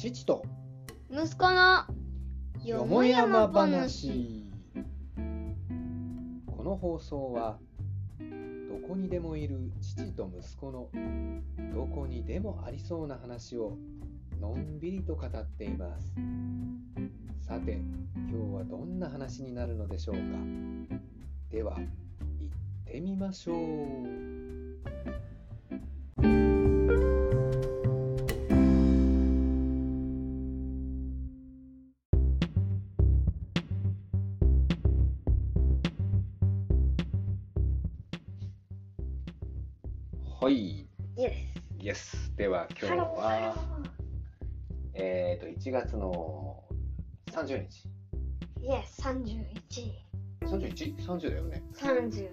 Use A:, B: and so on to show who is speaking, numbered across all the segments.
A: 父と。
B: 息子の
A: よもやま話。この放送はどこにでもいる父と息子のどこにでもありそうな話をのんびりと語っています。さて今日はどんな話になるのでしょうか。では行ってみましょうでは
B: ス
A: 今日はえっ、と1月の30日
B: イエス31
A: 31?30 だよね。
B: 30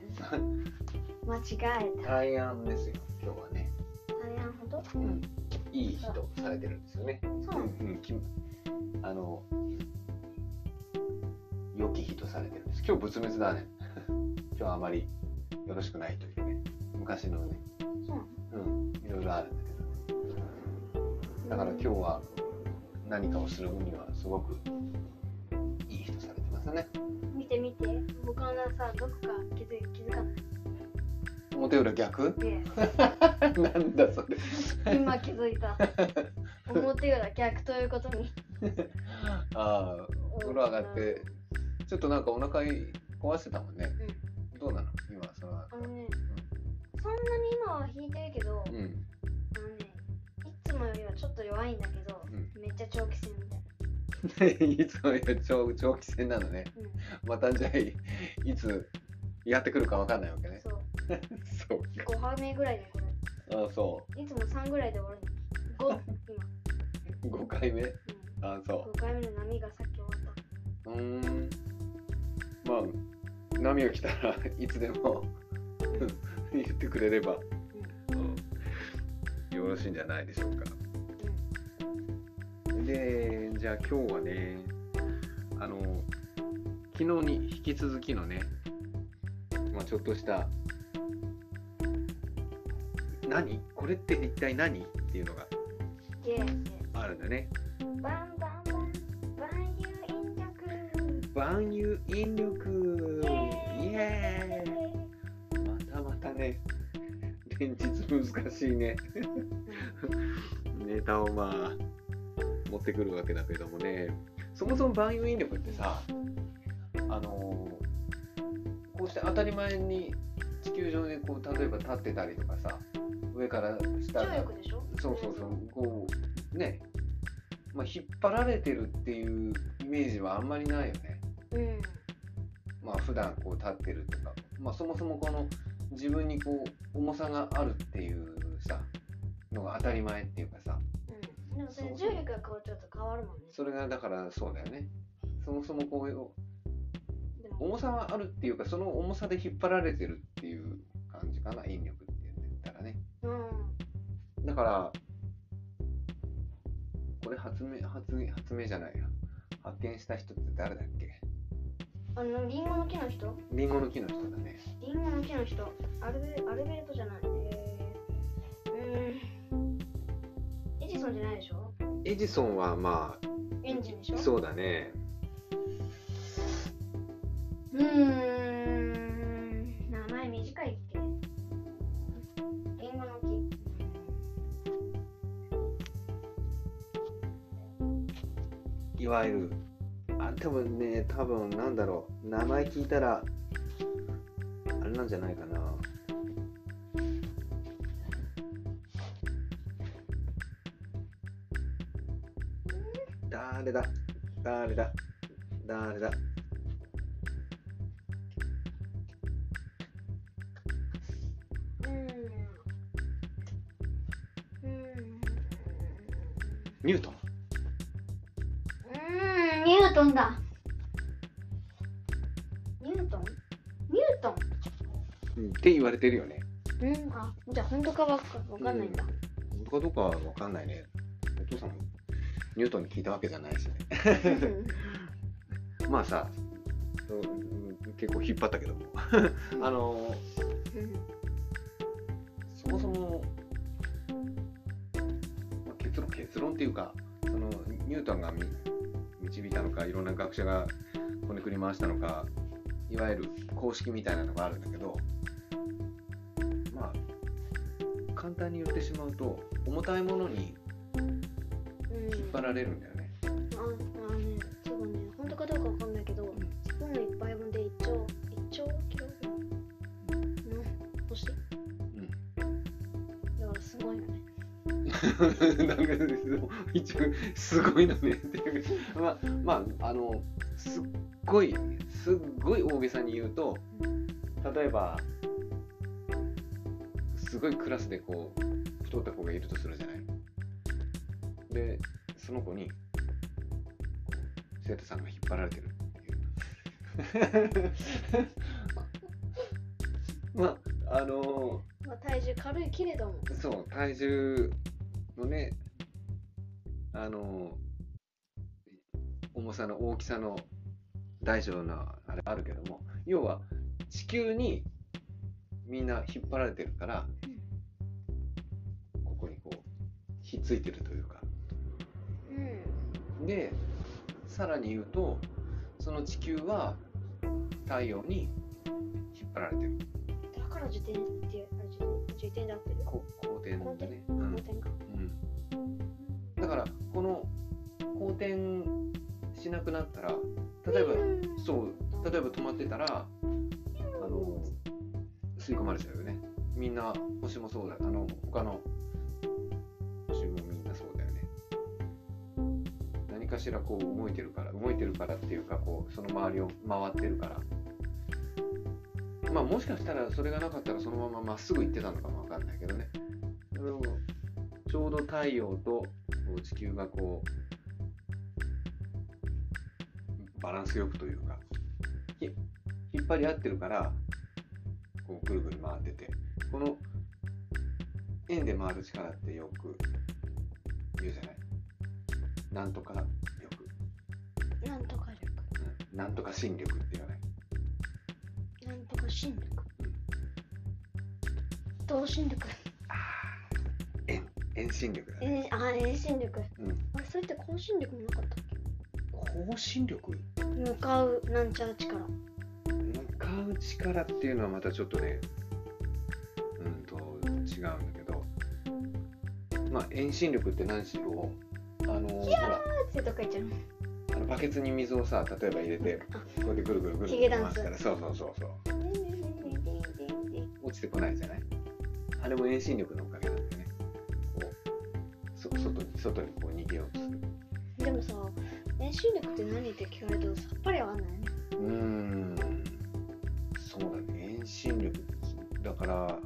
B: 間違えた。
A: 大安ですよ今日はね、
B: 大変ほど？
A: うん、いい人されてるんですよね。
B: そう。
A: うんうんきあの良き人されてるんです。今日仏滅だね。今日はあまりよろしくないというね。昔のね。
B: そう。
A: うんいろいろあるんだけど。ねだから今日は何かをする分にはすごくいい人されてますね。
B: 見て見て。僕のさどこか気づ気づかない。
A: 表裏逆？
B: で
A: なんだそれ。
B: 今気づいた。表裏逆ということに。
A: ああ風呂上がってちょっとなんかお腹壊してたもんね。どうなの？今その
B: あのねそんなに今は引いてるけど、
A: うん
B: もよりはちょっと弱いんだけど、
A: う
B: めっちゃ長期戦みたい
A: いつもより長長期戦なのね。
B: な、うん、
A: またじゃあいいつやってくるかわかんないわけね。
B: そう。
A: そう
B: 5波目ぐらいでこれ。
A: あそ
B: いつも3ぐらいで終わるの。5今、
A: う5回目？
B: うん、
A: あそ
B: 5回目の波がさっき終わった。
A: ううーん。まあ波が来たらいつでも言ってくれれば、うん、よろしいんじゃないでしょうか。でじゃあ今日はねあの昨日に引き続きのね、まあ、ちょっとした何？これって一体何？っていうのがあるんだね。
B: 万有引力
A: イエーイ。またまたね連日難しいね。ネタをまあ持ってくるわけだけどもね。そもそも万有引力ってさあのこうして当たり前に地球上でこう例えば立ってたりとかさ上から下
B: 重力でしょ？
A: そうそうそうこうね、まあ、引っ張られてるっていうイメージはあんまりないよね。
B: うん。
A: まあ普段こう立ってるとか、まあ、そもそもこの自分にこう重さがあるっていうさのが当たり前っていうかさ。
B: うん。でもそれ重力がこうちょっと変わるもんね。
A: それがだからそうだよね。そもそもこう重さがあるっていうかその重さで引っ張られてるっていう感じかな引力って言ったらね。
B: うん。
A: だからこれ発明発明発明じゃないや。発見した人って誰だっけ？
B: あのリンゴの木の人？
A: リンゴの木の人だね。
B: リンゴの木の人。アルベアルベルトじゃない。えー、うーんエジソンじゃないでしょ？
A: エジソンはま
B: エンジンでしょ？
A: あそうだね。
B: うーん名前短いっけ？リンゴの木。
A: いわゆるあ多分ね多分なんだろう。名前聞いたらあれなんじゃないかな。誰だ？誰だ？誰だ？
B: うーん。うーん。
A: ニュートン
B: トンだ。ニュートン？ニュートン？
A: うんって言われてるよね。
B: うん、あ、じゃあ本当かわかわかんないんだ。
A: 本当かどうかは分かんないね。お父さんもニュートンに聞いたわけじゃないしね。まあさうん結構引っ張ったけども。あのそもそも、まあ結論結論っていうかそのニュートンがみ導いたのかいろんな学者がこねくり回したのかいわゆる公式みたいなのがあるんだけどまあ簡単に言ってしまうと重たいものに
B: うん
A: 引っ張られるんだよね。
B: ああのねそうだね。本当かどうかわかんないけどスプーン一杯分で1
A: なんか一応すごいのね。っていうまあまああのすっごいすっごい大げさに言うと例えばすごいクラスでこう太った子がいるとするじゃない。でその子に生徒さんが引っ張られてるっていう。まああの
B: まあ体重軽いけれども。
A: そう体重のね、あの、重さの大きさの大小のあれあるけども、要は地球にみんな引っ張られてるから、ここにこう、ひっついてるというか。
B: うん、
A: で、さらに言うと、その地球は太陽に引っ張られてる。
B: だから自転ってあじゃ。中点でってる。
A: こ
B: 後天
A: だね。
B: 後、天か、
A: うん。だからこの後天しなくなったら例えば、そう例えば止まってたらあの吸い込まれちゃうよね。みんな星もそうだあの他の星もみんなそうだよね。何かしらこう動いてるから動いてるからっていうかこうその周りを回ってるから。まあもしかしたらそれがなかったらそのまままっすぐ行ってたのかもわかんないけどね。でもちょうど太陽と地球がこうバランスよくというかひ引っ張り合ってるからこうぐるぐる回ってて。この円で回る力ってよく言うじゃない？なんとか力、
B: なんとか力。
A: うん。なんとか心力って言わない？
B: なんとか心力。動心力
A: 遠遠心力だね、
B: えー、あ遠心力。
A: うん、
B: あれそれって高心力もなかったっ
A: 高心力？
B: け向かうなんちゃら力。
A: 向かう力っていうのはまたちょっとねうんと違うんだけど。まあ遠心力って何しろあのほら
B: あってどっか行っちゃう
A: あのバケツに水をさ例えば入れて
B: あ
A: こうやってぐるぐるぐるぐる回したらそうそうそうそう。落ちてこないじゃない？あれも遠心力のおかげなんだよね。こうそ外に外にこう逃げようとする。
B: でもさ遠心力って何って聞かれるとさっぱりわかんないね。
A: うーん。そうだね。遠心力だから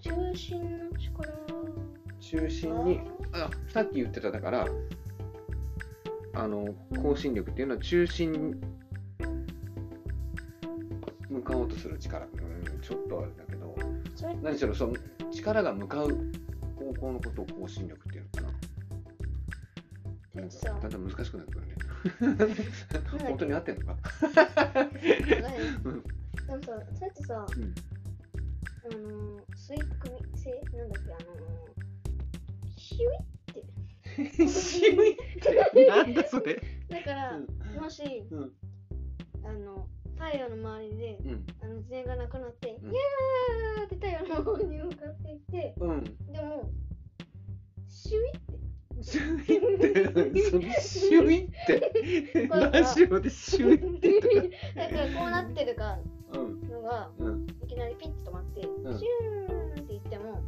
B: 中心の力。
A: 中心にあさっき言ってただからあの高心力っていうのは中心に向かおうとする力。うんちょっとあれだけど。何しろその力が向かう方向のことを高心力っていうのかな。なん
B: さ
A: かだんだん難しくなってくるね本当に合ってんのか？
B: けでも
A: うん
B: さそれってさ
A: うん。
B: あの吸い込み性なんだっけあのヒュイって
A: シュイってなんだそれ。
B: だから、
A: うん。
B: もし、
A: うん。
B: あの太陽の周りで
A: うん。
B: あの自然がなくなって、
A: うん。
B: いやーって太陽の方に向かっていって
A: うん。
B: でもシュイって。
A: シュイって。そのシュイって。
B: これ
A: ラジオでシュイって。とか
B: だからこうなってるか
A: うん
B: のが
A: うん。
B: いきなりピッと止まって、
A: ん。
B: シューンって言っても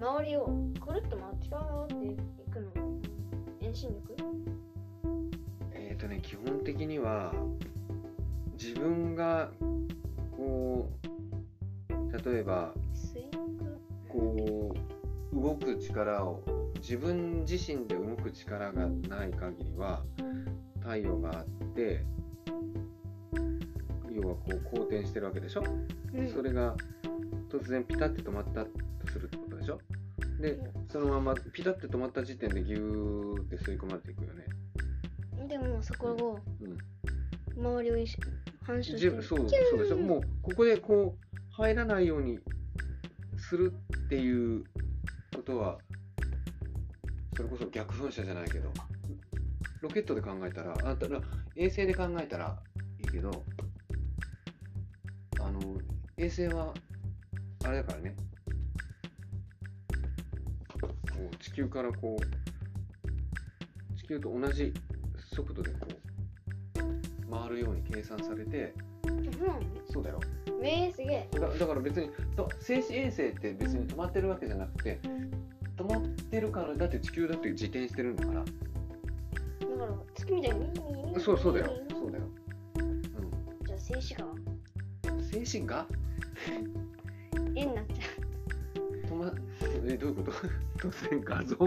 B: 周りをくるっと回ってガーってのが遠心力？
A: えっ、とね基本的には自分がこう例えばこう動く力を自分自身で動く力がない限りは太陽があって要はこう公転してるわけでしょ、
B: む
A: それが突然ピタッて止まったとするってことでしょ？でそのままピタッて止まった時点でギューって吸い込まれていくよね、
B: うん、でもそこを
A: うん、
B: 周りを反射して
A: そうそうでしょ。もうここでこう入らないようにするっていうことはそれこそ逆噴射じゃないけどロケットで考えたらあただ衛星で考えたらいいけどあの衛星はあれだからねこう地球からこう地球と同じ速度でこう回るように計算されて
B: う
A: そうだよ。
B: んえー、すげえ。
A: だだから別にと静止衛星って別に止まってるわけじゃなくて止まってるからだって地球だって自転してるんだから
B: だから月みたいに
A: そうそうだよ。そうだよ。
B: じゃあ静止画
A: 静止画？
B: 絵になっちゃ
A: 止まえどういうこと？突然画像？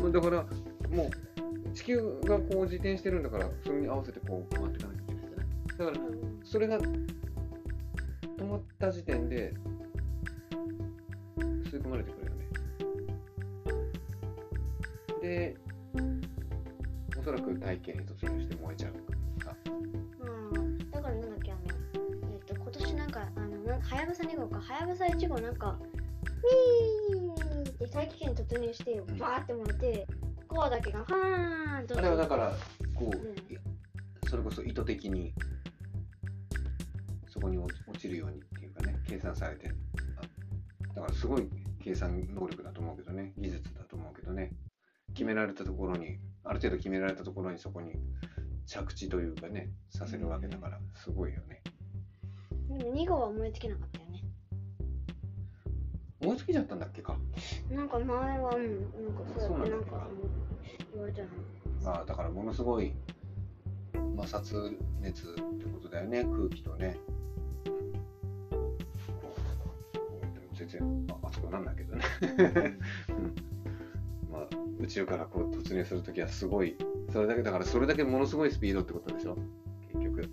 A: もうだからもう地球がこう自転してるんだからそれに合わせてこう回っていかなきゃいけないじゃないだからそれが止まった時点で吸い込まれてくるよね。でおそらく大気に突入して燃えちゃうか。
B: はやぶさ2号か。はやぶさ1号なんかミーって大気圏に突入して
A: ん
B: バーって燃えて5号だけがファーンと。
A: あれはだからこう、
B: うん。
A: いそれこそ意図的にそこに落ちるようにっていうかね計算されて。あだからすごい計算能力だと思うけどね。技術だと思うけどね。決められたところにある程度決められたところにそこに着地というかねさせるわけだからすごいよね
B: でも2号は燃え尽きなかったよね。
A: 燃え尽きちゃったんだっけか。
B: なんか前はうんなんかそうやってなんか言われたの。
A: まあだからものすごい摩擦熱ってことだよね。空気とね。全然あ熱くなんないけどね、う んまあ、宇宙からこう突入するときはすごいそれだけだからそれだけものすごいスピードってことでしょ？結局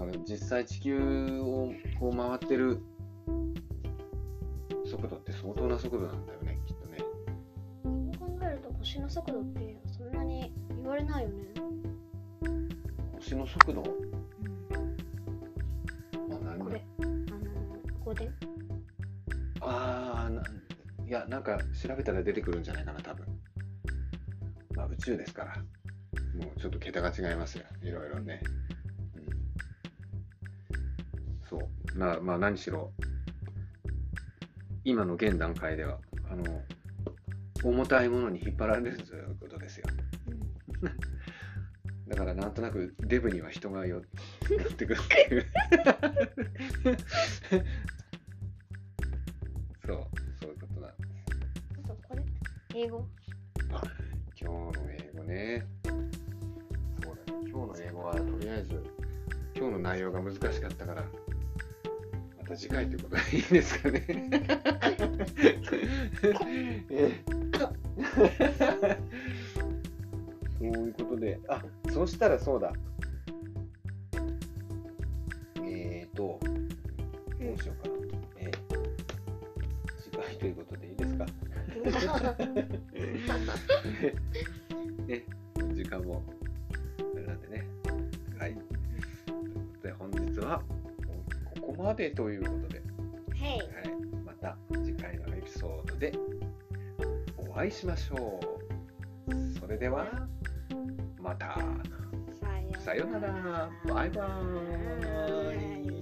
A: だから実際地球をこう回ってる速度って相当な速度なんだよねきっとね。
B: そう考えると星の速度ってそんなに言われないよね。
A: 星の速度、まあ、何？
B: これあ
A: いやなんか調べたら出てくるんじゃないかな多分。まあ宇宙ですから。もうちょっと桁が違いますよ。いろいろね、うん、まあまあ何しろ今の現段階ではあの重たいものに引っ張られるということですよ。だからなんとなくデブには人がよ 寄ってくるっていう。そうそういうことなんです。
B: あとこれ？英語？
A: 今日の英語ね。そうだね。今日の英語はとりあえず今日の内容が難しかったから。また次回ということでいいですかね。えそういうことで。あそしたらそうだ。えーとどうしようかな、えー次回ということでいいですか？までということで、
B: はい
A: はい、また次回のエピソードでお会いしましょう。それではまた。さようなら。バイバーイ。